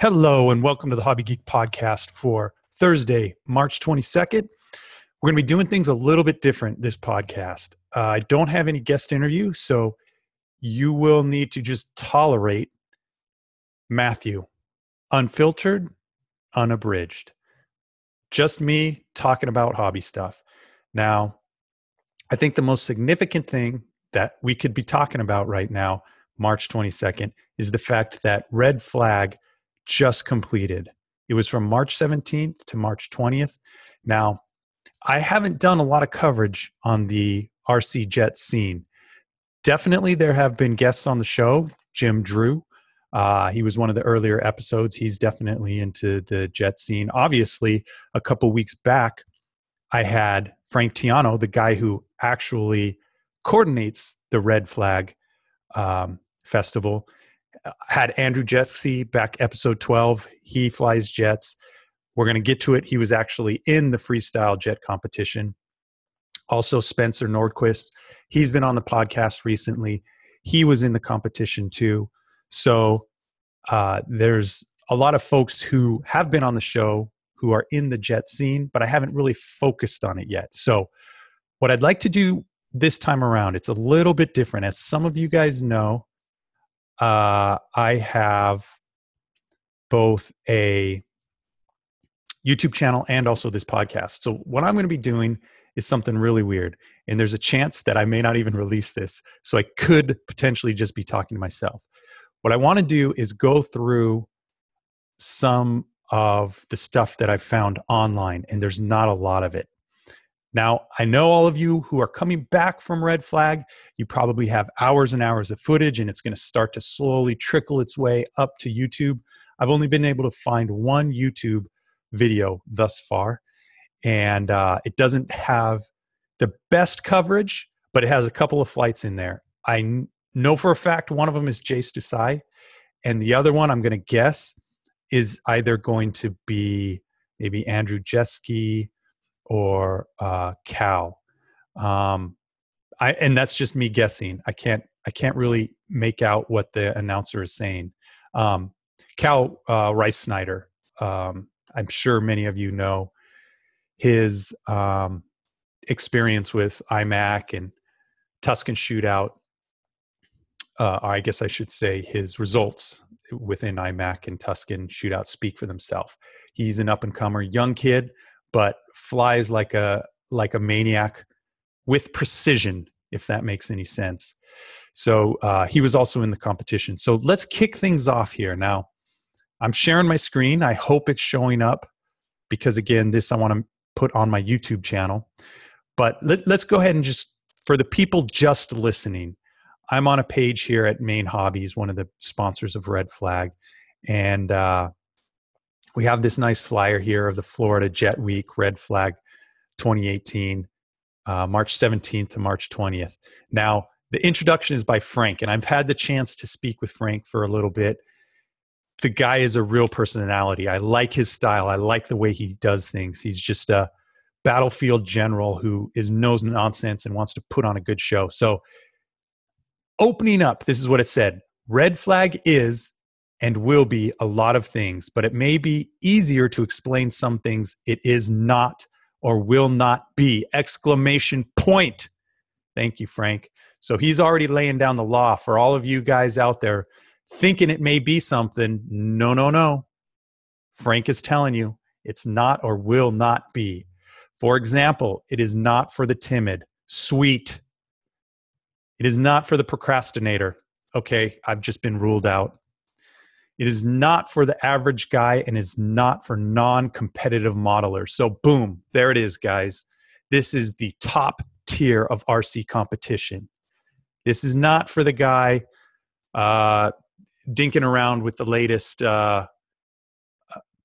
Hello, and welcome to the Hobby Geek podcast for Thursday, March 22nd. We're going to be doing things a little bit different this podcast. Uh, I don't have any guest interview, so you will need to just tolerate Matthew, unfiltered, unabridged. Just me talking about hobby stuff. Now, I think the most significant thing that we could be talking about right now, March 22nd, is the fact that Red Flag just completed. It was from March 17th to March 20th. Now, I haven't done a lot of coverage on the RC jet scene. Definitely, there have been guests on the show. Jim Drew, uh, he was one of the earlier episodes. He's definitely into the jet scene. Obviously, a couple weeks back, I had Frank Tiano, the guy who actually coordinates the Red Flag um, Festival had Andrew Jesky back episode 12. He flies jets. We're going to get to it. He was actually in the freestyle jet competition. Also, Spencer Nordquist. He's been on the podcast recently. He was in the competition too. So uh, there's a lot of folks who have been on the show who are in the jet scene, but I haven't really focused on it yet. So, what I'd like to do this time around, it's a little bit different. As some of you guys know, uh, I have both a YouTube channel and also this podcast. So, what I'm going to be doing is something really weird. And there's a chance that I may not even release this. So, I could potentially just be talking to myself. What I want to do is go through some of the stuff that I've found online, and there's not a lot of it. Now, I know all of you who are coming back from Red Flag, you probably have hours and hours of footage, and it's going to start to slowly trickle its way up to YouTube. I've only been able to find one YouTube video thus far, and uh, it doesn't have the best coverage, but it has a couple of flights in there. I know for a fact one of them is Jase Dussia, and the other one I'm going to guess is either going to be maybe Andrew Jesky or uh, Cal. Um, I, and that's just me guessing. I can't I can't really make out what the announcer is saying. Um, Cal uh, Rice Snyder. Um, I'm sure many of you know his um, experience with IMAC and Tucson Shootout. Uh, I guess I should say his results within IMAC and Tucson Shootout speak for themselves. He's an up and comer young kid but flies like a like a maniac with precision if that makes any sense. So uh, he was also in the competition. So let's kick things off here. Now i'm sharing my screen. I hope it's showing up because again this i want to put on my youtube channel. But let, let's go ahead and just for the people just listening i'm on a page here at main hobbies one of the sponsors of red flag. And uh, we have this nice flyer here of the Florida Jet Week Red Flag 2018, uh, March 17th to March 20th. Now, the introduction is by Frank, and I've had the chance to speak with Frank for a little bit. The guy is a real personality. I like his style. I like the way he does things. He's just a battlefield general who is no nonsense and wants to put on a good show. So, opening up, this is what it said Red Flag is and will be a lot of things, but it may be easier to explain some things it is not or will not be. Exclamation point. Thank you, Frank. So he's already laying down the law for all of you guys out there thinking it may be something. No, no, no. Frank is telling you it's not or will not be. For example, it is not for the timid. Sweet. It is not for the procrastinator. Okay, I've just been ruled out. It is not for the average guy and is not for non competitive modelers. So, boom, there it is, guys. This is the top tier of RC competition. This is not for the guy uh, dinking around with the latest uh,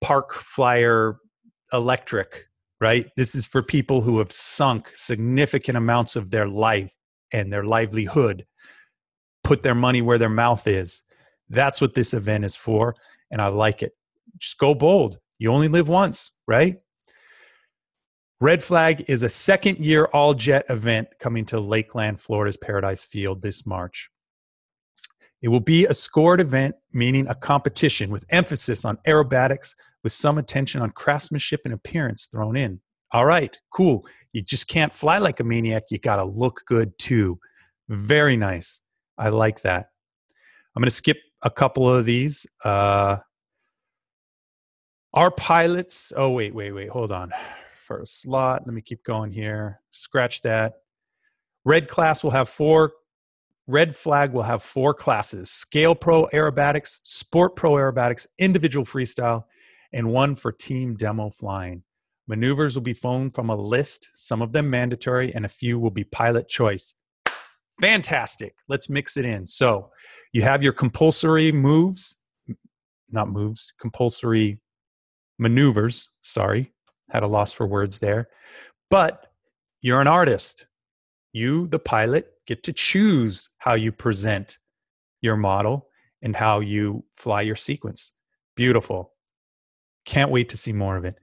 park flyer electric, right? This is for people who have sunk significant amounts of their life and their livelihood, put their money where their mouth is that's what this event is for. And I like it. Just go bold. You only live once, right? Red Flag is a second year all jet event coming to Lakeland, Florida's Paradise Field this March. It will be a scored event, meaning a competition with emphasis on aerobatics with some attention on craftsmanship and appearance thrown in. All right, cool. You just can't fly like a maniac. You got to look good too. Very nice. I like that. I'm going to skip a couple of these. Uh, our pilots, oh, wait, wait, wait, hold on. A slot, let me keep going here. Scratch that. Red class will have four Red Flag will have four classes Scale Pro Aerobatics, Sport Pro Aerobatics, Individual Freestyle, and one for team demo flying. Maneuvers will be phoned from a list, some of them mandatory, and a few will be pilot choice. Fantastic. Let's mix it in. So you have your compulsory moves, not moves, compulsory maneuvers. Sorry, had a loss for words there. But you're an artist. You, the pilot, get to choose how you present your model and how you fly your sequence. Beautiful. Can't wait to see more of it.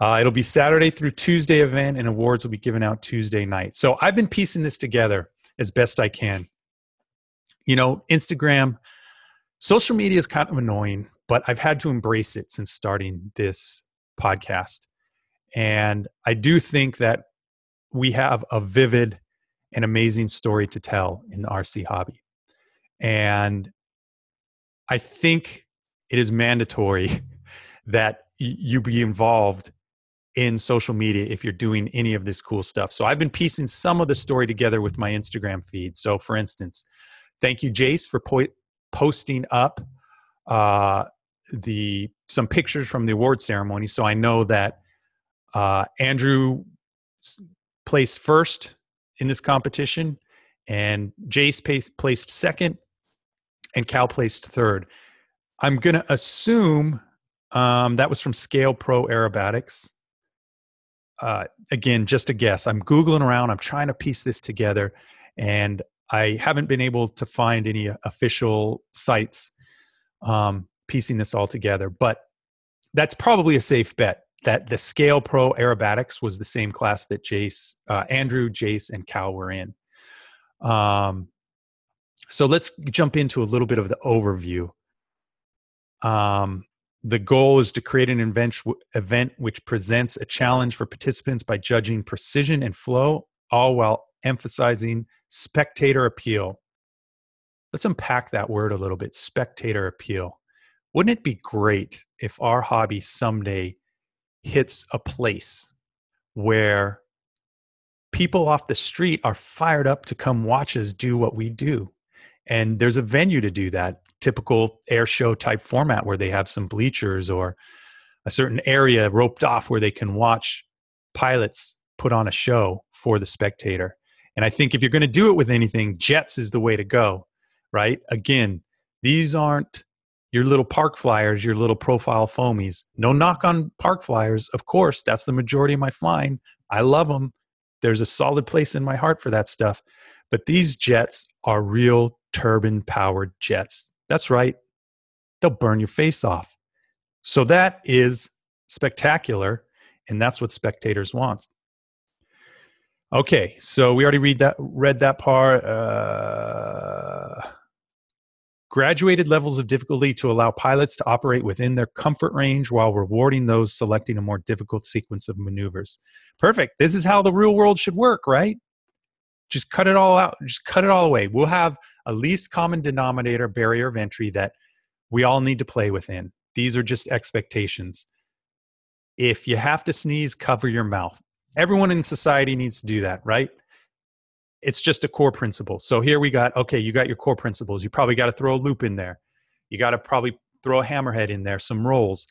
Uh, it'll be Saturday through Tuesday event, and awards will be given out Tuesday night. So I've been piecing this together as best I can. You know, Instagram, social media is kind of annoying, but I've had to embrace it since starting this podcast. And I do think that we have a vivid an amazing story to tell in the RC hobby. And I think it is mandatory that you be involved in social media if you're doing any of this cool stuff. So I've been piecing some of the story together with my Instagram feed. So for instance, thank you Jase for po- posting up uh, the some pictures from the award ceremony. So I know that uh, Andrew placed first in this competition, and Jase placed second, and Cal placed third. I'm to assume um, that was from Scale Pro Aerobatics. Uh, again, just a guess. I'm Googling around, I'm trying to piece this together, and I haven't been able to find any official sites um, piecing this all together. But that's probably a safe bet that the Scale Pro Aerobatics was the same class that Jase, uh, Andrew, Jase, and Cal were in. Um, so let's jump into a little bit of the overview. Um, the goal is to create an event, which presents a challenge for participants by judging precision and flow, all while emphasizing spectator appeal. Let's unpack that word a little bit spectator appeal. Wouldn't it be great if our hobby someday hits a place where people off the street are fired up to come watch us do what we do. And there's a venue to do that, typical air show type format where they have some bleachers or a certain area roped off where they can watch pilots put on a show for the spectator. And I think if you're going to do it with anything, jets is the way to go, right? Again, these aren't your little park flyers, your little profile foamies. No knock on park flyers. Of course, that's the majority of my flying. I love them. There's a solid place in my heart for that stuff. But these jets are real turbine powered jets. That's right. They'll burn your face off. So that is spectacular. And that's what spectators want. Okay, so we already read that read that part. Uh, graduated levels of difficulty to allow pilots to operate within their comfort range while rewarding those selecting a more difficult sequence of maneuvers. Perfect. This is how the real world should work, right? Just cut it all out. Just cut it all away. We'll have a least common denominator barrier of entry that we all need to play within. These are just expectations. If you have to sneeze, cover your mouth. Everyone in society needs to do that, right? it's just a core principle. So here we got, okay, you got your core principles. You probably got to throw a loop in there. You got to probably throw a hammerhead in there, some rolls.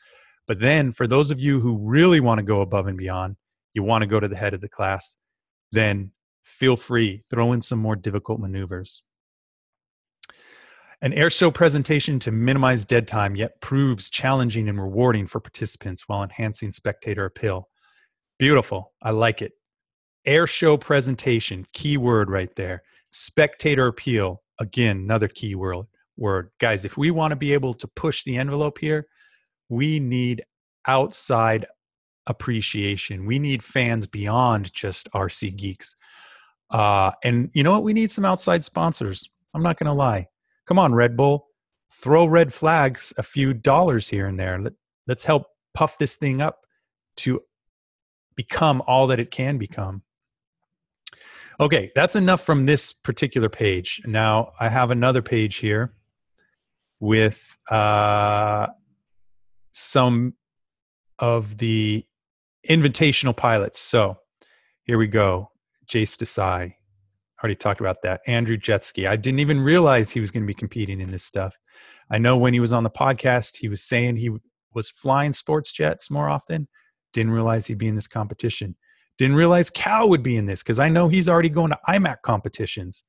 But then for those of you who really want to go above and beyond, you want to go to the head of the class, then feel free, throw in some more difficult maneuvers. An air show presentation to minimize dead time, yet proves challenging and rewarding for participants while enhancing spectator appeal. Beautiful. I like it air show presentation keyword right there spectator appeal again another keyword word guys if we want to be able to push the envelope here we need outside appreciation we need fans beyond just rc geeks uh, and you know what we need some outside sponsors i'm not going to lie come on, Red Bull, throw red flags a few dollars here and there. Let, let's help puff this thing up to become all that it can become. Okay, that's enough from this particular page. Now I have another page here with uh, some of the invitational pilots. So here we go. Jase Dussia. Already talked about that. Andrew Jesky. I didn't even realize he was going to be competing in this stuff. I know when he was on the podcast, he was saying he was flying sports jets more often. Didn't realize he'd be in this competition. Didn't realize Cal would be in this because I know he's already going to IMAC competitions.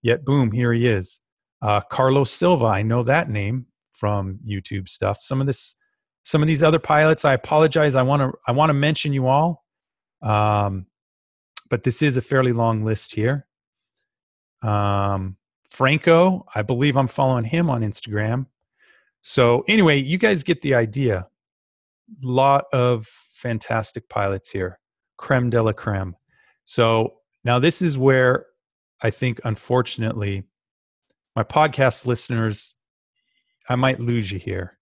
Yet, boom, here he is. Uh, Carlos Silva, I know that name from YouTube stuff. Some of this, some of these other pilots, I apologize. I want to, I want to mention you all, um, but this is a fairly long list here. Um, Franco, I believe I'm following him on Instagram. So anyway, you guys get the idea. Lot of fantastic pilots here, creme de la creme. So now this is where I think, unfortunately, my podcast listeners, I might lose you here.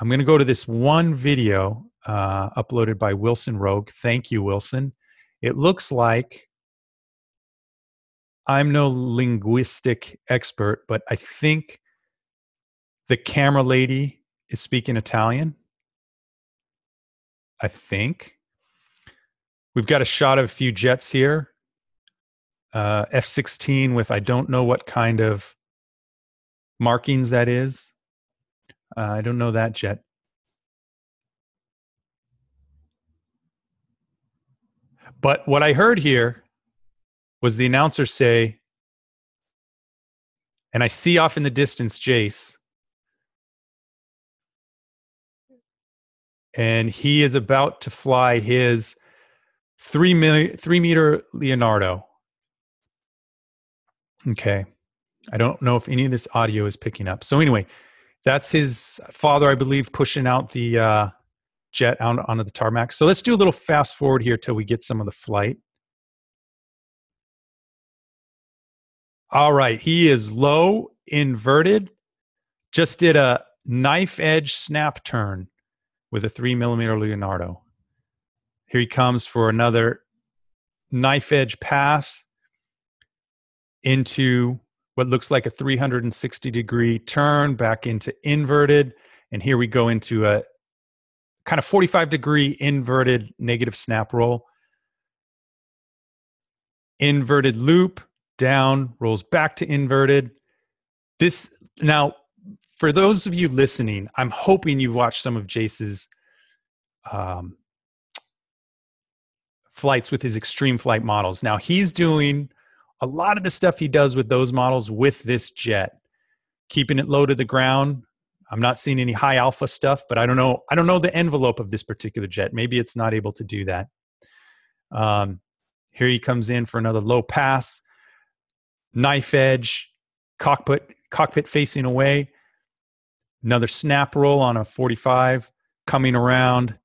I'm going to go to this one video uh, uploaded by Wilson Rogue. Thank you, Wilson. It looks like I'm no linguistic expert, but I think the camera lady is speaking Italian. I think. We've got a shot of a few jets here. Uh, F 16 with I don't know what kind of markings that is. Uh, I don't know that jet. But what I heard here was the announcer say, and I see off in the distance Jase, and he is about to fly his three, million, three meter Leonardo. Okay. I don't know if any of this audio is picking up. So anyway, that's his father, I believe, pushing out the uh, jet out onto the tarmac. So let's do a little fast forward here till we get some of the flight. All right, he is low, inverted, just did a knife edge snap turn with a three millimeter Leonardo. Here he comes for another knife edge pass into what looks like a 360 degree turn back into inverted. And here we go into a kind of 45 degree inverted negative snap roll. Inverted loop, down, rolls back to inverted. This now, for those of you listening, I'm hoping you've watched some of Jase's um, flights with his extreme flight models. Now he's doing a lot of the stuff he does with those models with this jet, keeping it low to the ground. I'm not seeing any high alpha stuff, but I don't know. I don't know the envelope of this particular jet. Maybe it's not able to do that. Um, here he comes in for another low pass knife edge, cockpit cockpit facing away, another snap roll on a 45 coming around.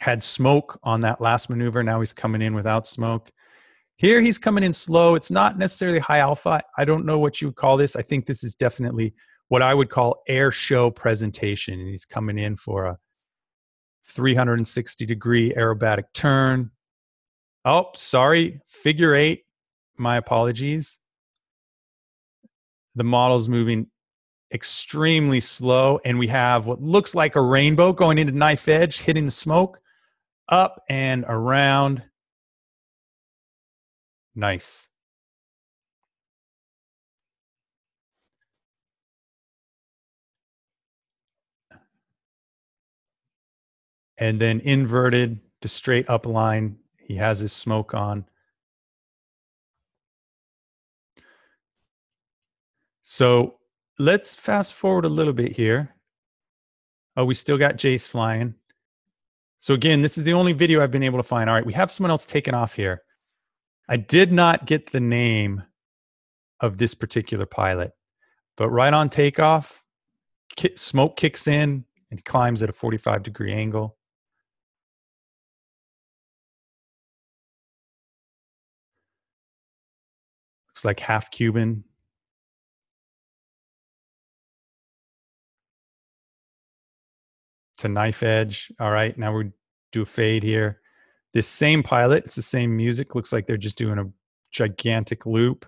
Had smoke on that last maneuver. Now he's coming in without smoke. Here he's coming in slow. It's not necessarily high alpha. I don't know what you would call this. I think this is definitely what I would call air show presentation. And he's coming in for a 360 degree aerobatic turn. Oh, sorry, figure eight my apologies. The model's moving extremely slow, and we have what looks like a rainbow going into knife edge, hitting the smoke, up and around. Nice. And then inverted to straight up line. He has his smoke on. So let's fast forward a little bit here. Oh, we still got Jase flying. So again, this is the only video I've been able to find. All right, we have someone else taking off here. I did not get the name of this particular pilot, but right on takeoff, smoke kicks in and climbs at a 45 degree angle. It's like half Cuban. It's a knife edge. All right, now we do a fade here. This same pilot, it's the same music. Looks like they're just doing a gigantic loop.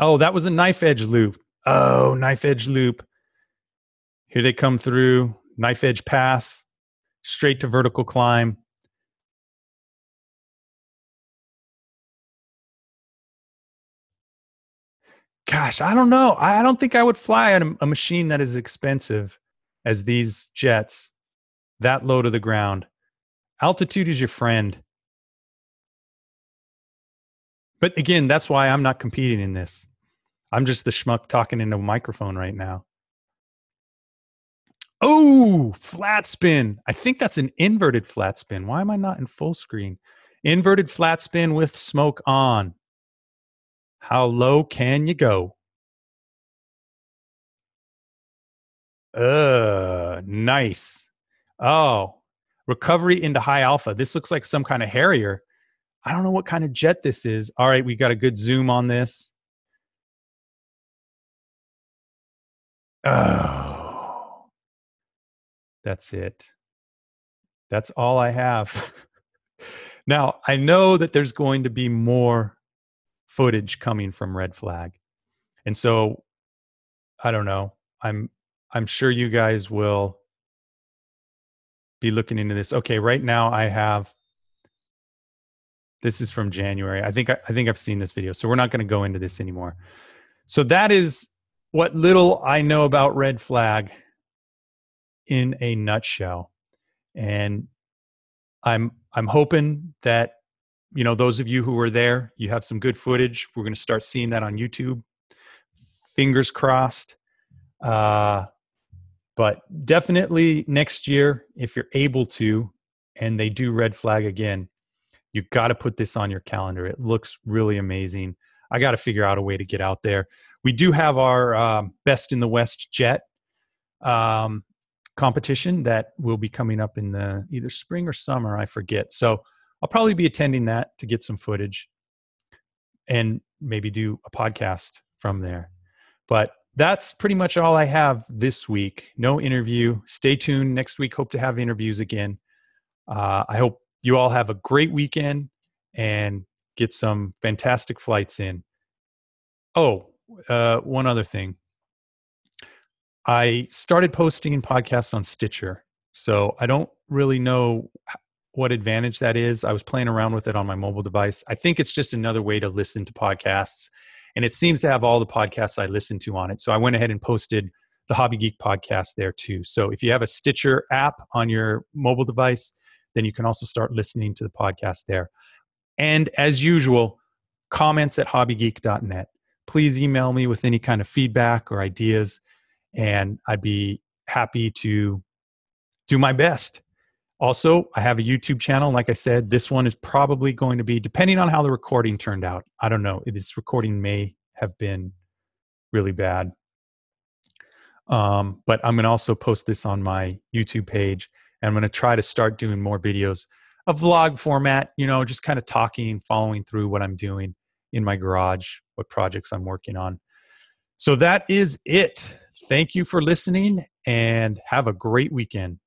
Oh, that was a knife edge loop. Oh, knife edge loop. Here they come through, knife edge pass, straight to vertical climb. Gosh, I don't know. I don't think I would fly on a, machine that is expensive as these jets that low to the ground. Altitude is your friend. But again, that's why I'm not competing in this. I'm just the schmuck talking into a microphone right now. Oh, flat spin. I think that's an inverted flat spin. Why am I not in full screen? Inverted flat spin with smoke on. How low can you go? Uh, nice. Oh, recovery into high alpha. This looks like some kind of Harrier. I don't know what kind of jet this is. All right, we got a good zoom on this. Oh, that's it. That's all I have. now, I know that there's going to be more footage coming from Red Flag. And so I don't know. I'm I'm sure you guys will be looking into this. Okay, right now I have this is from January. I think I, I think I've seen this video. So we're not going to go into this anymore. So that is what little I know about red flag in a nutshell. And I'm I'm hoping that you know those of you who were there, you have some good footage. We're going to start seeing that on YouTube. Fingers crossed. Uh, but definitely next year, if you're able to, and they do red flag again, you got to put this on your calendar. It looks really amazing. I got to figure out a way to get out there. We do have our um, Best in the West Jet um, competition that will be coming up in the either spring or summer. I forget. So I'll probably be attending that to get some footage and maybe do a podcast from there. But that's pretty much all I have this week. No interview. Stay tuned. Next week, hope to have interviews again. Uh, I hope you all have a great weekend and get some fantastic flights in. Oh, uh, one other thing. I started posting podcasts on Stitcher. So I don't really know what advantage that is. I was playing around with it on my mobile device. I think it's just another way to listen to podcasts. And it seems to have all the podcasts I listen to on it. So I went ahead and posted the Hobby Geek podcast there too. So if you have a Stitcher app on your mobile device, then you can also start listening to the podcast there. And as usual, comments at hobbygeek.net. Please email me with any kind of feedback or ideas, and I'd be happy to do my best. Also, I have a YouTube channel. Like I said, this one is probably going to be, depending on how the recording turned out. I don't know. This recording may have been really bad. Um, but I'm going to also post this on my YouTube page. And I'm going to try to start doing more videos, a vlog format, you know, just kind of talking, following through what I'm doing in my garage, what projects I'm working on. So that is it. Thank you for listening and have a great weekend.